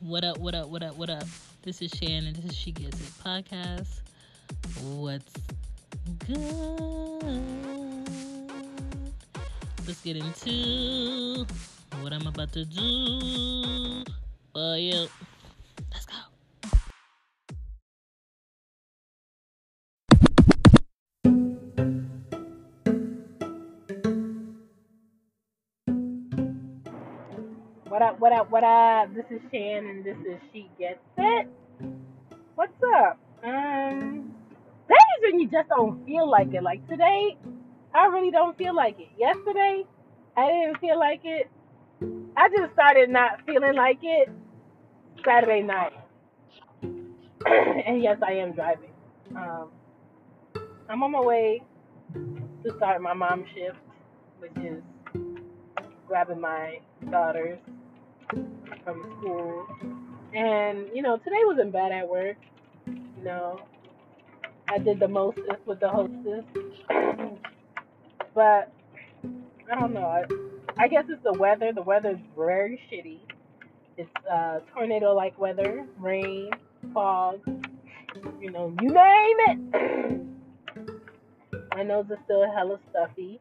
What up, what up, what up, what up? This is Shannon. This is She Gets It podcast. What's good? Let's get into what I'm about to do for you. Let's go. What up, what up, what up? This is Shan and this is She Gets It. What's up? Um days when you just don't feel like it. Like today, I really don't feel like it. Yesterday, I didn't feel like it. I just started not feeling like it Saturday night. and yes, I am driving. Um I'm on my way to start my mom shift, which is grabbing my daughters from school. And, you know, today wasn't bad at work. You know, I did the mostest with the hostess. but, I don't know. I, I guess it's the weather. The weather's very shitty. It's uh, tornado like weather, rain, fog, you know, you name it. my nose is still hella stuffy.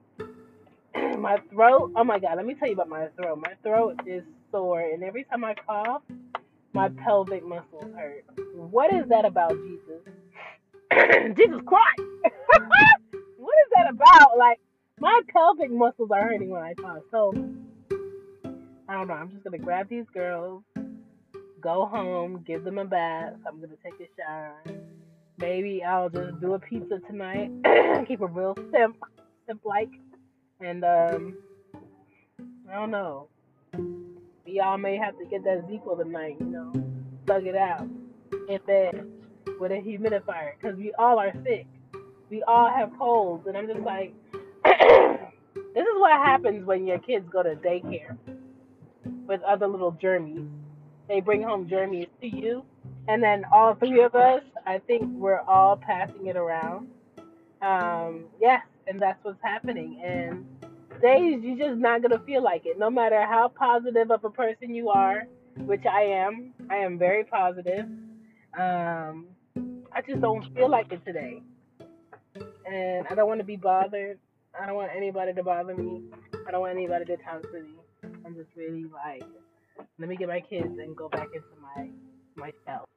My throat, oh my god, let me tell you about my throat. My throat is sore, and every time I cough, my pelvic muscles hurt. What is that about, Jesus? Jesus Christ! what is that about? Like, my pelvic muscles are hurting when I cough. So, I don't know. I'm just gonna grab these girls, go home, give them a bath. I'm gonna take a shower. Maybe I'll just do a pizza tonight. Keep it real simp, simp like. And um, I don't know. Y'all may have to get that ZzzQuil tonight, you know, plug it out in bed with a humidifier because we all are sick. We all have colds, and I'm just like, this is what happens when your kids go to daycare with other little germies. They bring home germies to you, and then all three of us, I think we're all passing it around. Um, yes, and that's what's happening. And days you're just not gonna feel like it, no matter how positive of a person you are, which I am. I am very positive. Um, I just don't feel like it today, and I don't want to be bothered. I don't want anybody to bother me. I don't want anybody to talk to me. I'm just really like, let me get my kids and go back into my myself.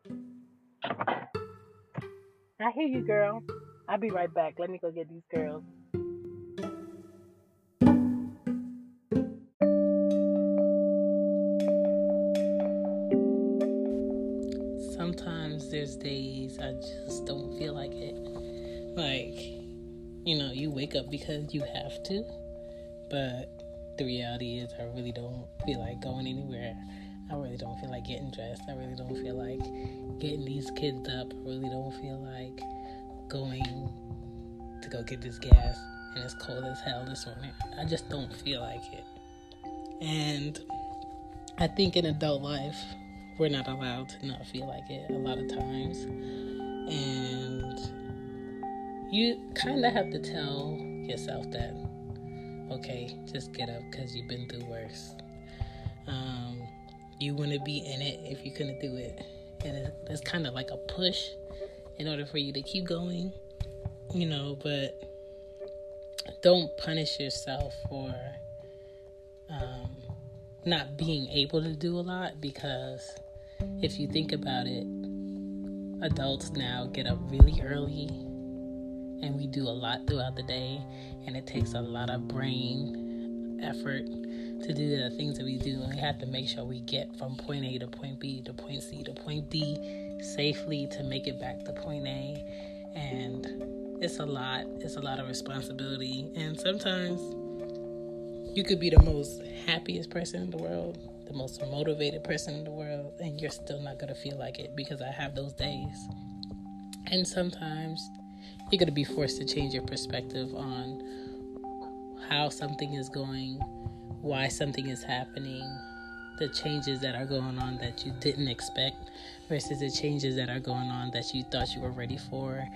I hear you, girl. I'll be right back. Let me go get these girls. Days I just don't feel like it. Like, you know, you wake up because you have to, but the reality is I really don't feel like going anywhere. I really don't feel like getting dressed. I really don't feel like getting these kids up. I really don't feel like going to go get this gas and it's cold as hell this morning. I just don't feel like it. And I think in adult life, we're not allowed to not feel like it a lot of times. And you kind of have to tell yourself that, okay, just get up because you've been through worse. Um, you to be in it if you couldn't do it. And it's kind of like a push in order for you to keep going, you know, but don't punish yourself for um, not being able to do a lot because if you think about it, adults now get up really early and we do a lot throughout the day, and it takes a lot of brain effort to do the things that we do. And we have to make sure we get from point A to point B to point C to point D safely to make it back to point A. And it's a lot, it's a lot of responsibility. And sometimes you could be the most happiest person in the world, the most motivated person in the world, and you're still not going to feel like it because I have those days. And sometimes you're going to be forced to change your perspective on how something is going, why something is happening, the changes that are going on that you didn't expect versus the changes that are going on that you thought you were ready for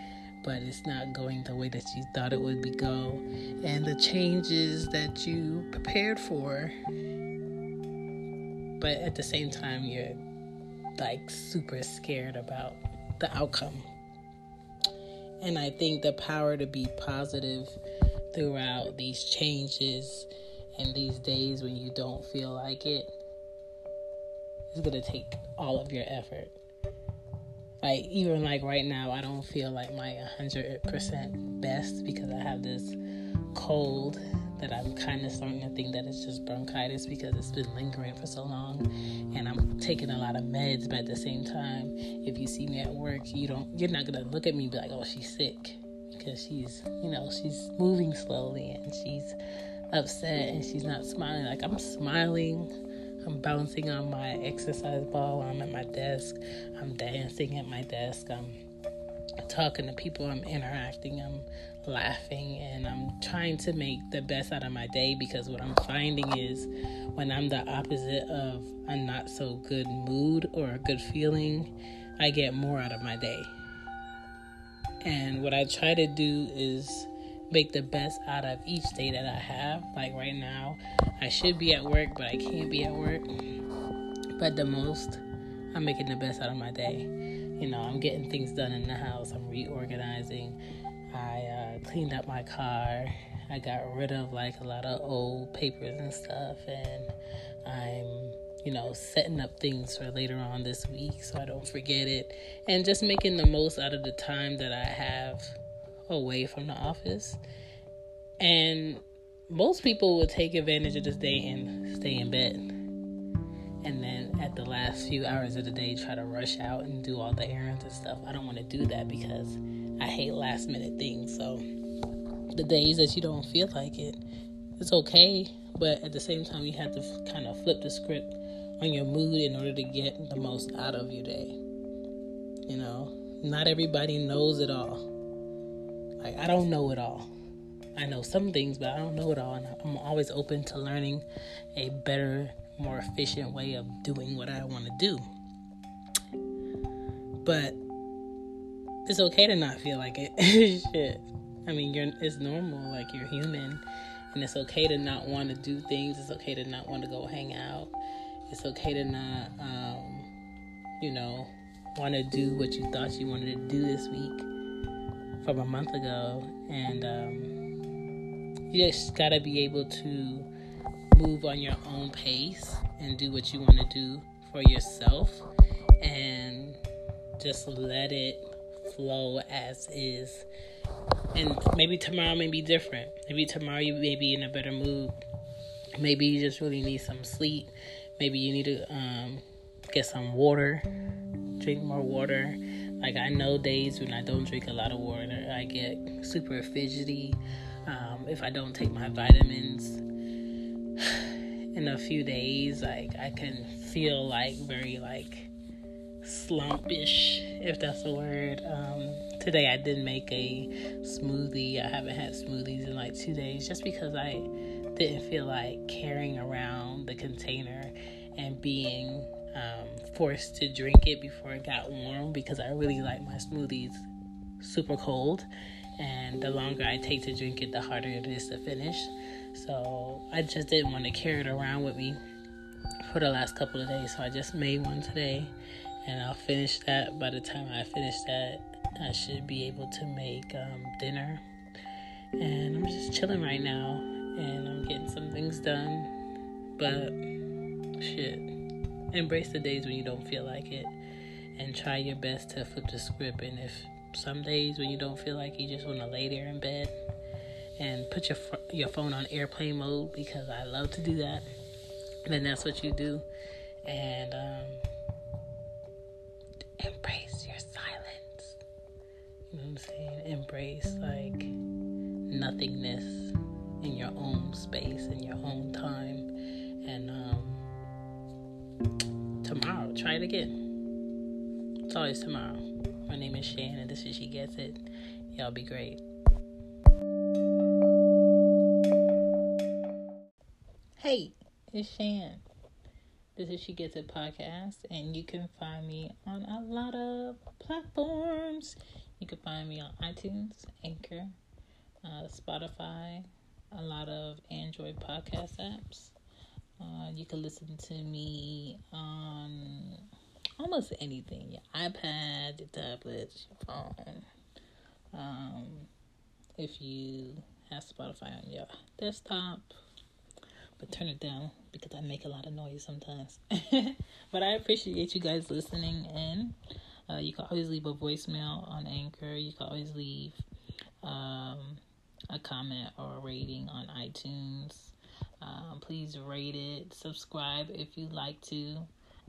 but it's not going the way that you thought it would be go and the changes that you prepared for but at the same time you're like super scared about the outcome. And I think the power to be positive throughout these changes and these days when you don't feel like it is going to take all of your effort. Like, even like right now, I don't feel like my 100% best because I have this cold that I'm kind of starting to think that it's just bronchitis because it's been lingering for so long, and I'm taking a lot of meds. But at the same time, if you see me at work, you don't, you're not gonna look at me and be like, "Oh, she's sick," because she's, you know, she's moving slowly and she's upset and she's not smiling. Like I'm smiling. I'm bouncing on my exercise ball. I'm at my desk. I'm dancing at my desk. I'm talking to people. I'm interacting. I'm laughing and I'm trying to make the best out of my day because what I'm finding is when I'm the opposite of a not so good mood or a good feeling, I get more out of my day. And what I try to do is make the best out of each day that I have. Like right now, I should be at work, but I can't be at work. But the most, I'm making the best out of my day. You know, I'm getting things done in the house, I'm reorganizing. I uh, cleaned up my car. I got rid of like a lot of old papers and stuff, and I'm, you know, setting up things for later on this week so I don't forget it, and just making the most out of the time that I have away from the office. And most people would take advantage of this day and stay in bed. And then at the last few hours of the day, try to rush out and do all the errands and stuff. I don't want to do that because I hate last minute things. So the days that you don't feel like it, it's okay. But at the same time, you have to kind of flip the script on your mood in order to get the most out of your day. You know, not everybody knows it all. Like, I don't know it all. I know some things, but I don't know it all. And I'm always open to learning a better, more efficient way of doing what I want to do. But it's okay to not feel like it. Shit. I mean, you're it's normal. Like you're human, and it's okay to not want to do things. It's okay to not want to go hang out. It's okay to not, um, you know, want to do what you thought you wanted to do this week from a month ago, and um, you just gotta be able to move on your own pace and do what you want to do for yourself, and just let it flow as is. And maybe tomorrow may be different. Maybe tomorrow you may be in a better mood. Maybe you just really need some sleep. Maybe you need to um, get some water, drink more water. Like I know days when I don't drink a lot of water, I get super fidgety. Um, if I don't take my vitamins in a few days, like I can feel like very like slumpish, if that's a word. Um, today I didn't make a smoothie. I haven't had smoothies in like two days just because I didn't feel like carrying around the container and being um, forced to drink it before it got warm because I really like my smoothies super cold. And the longer I take to drink it, the harder it is to finish. So I just didn't want to carry it around with me for the last couple of days. So I just made one today and I'll finish that. By the time I finish that, I should be able to make um, dinner. And I'm just chilling right now, and I'm getting some things done. But shit, embrace the days when you don't feel like it, and try your best to flip the script. And if some days when you don't feel like you just want to lay there in bed and put your your phone on airplane mode because I love to do that, then that's what you do. And um, embrace your silence. You know what I'm saying? Embrace like nothingness in your own space, in your own time. And um, tomorrow, try it again. It's always tomorrow. My name is Shan, and this is She Gets It. Y'all be great. Hey, it's Shan. This is She Gets It podcast, and you can find me on a lot of platforms. You can find me on iTunes, Anchor, uh, Spotify, a lot of Android podcast apps. Uh, you can listen to me on almost anything your iPad, your tablet, your phone. Um, if you have Spotify on your desktop, but turn it down because I make a lot of noise sometimes. but I appreciate you guys listening in. Uh, you can always leave a voicemail on Anchor. You can always leave um, a comment or a rating on iTunes. Um, please rate it, subscribe if you like to.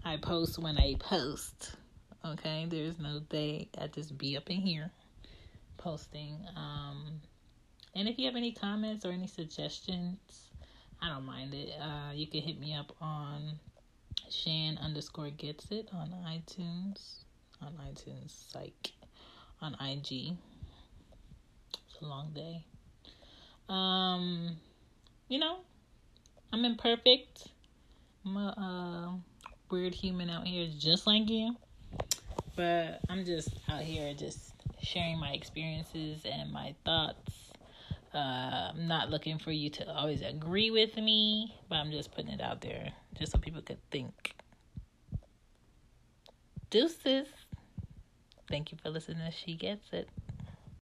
I post when I post. Okay, there's no day. I just be up in here posting. Um, and if you have any comments or any suggestions, I don't mind it. Uh, you can hit me up on Shan underscore gets it on iTunes, on iTunes, psych, on IG. It's a long day. Um, you know, I'm imperfect. I'm a uh, weird human out here, just like you. But I'm just out here, just sharing my experiences and my thoughts I'm not looking for you to always agree with me, but I'm just putting it out there just so people could think. Deuces. Thank you for listening. She gets it.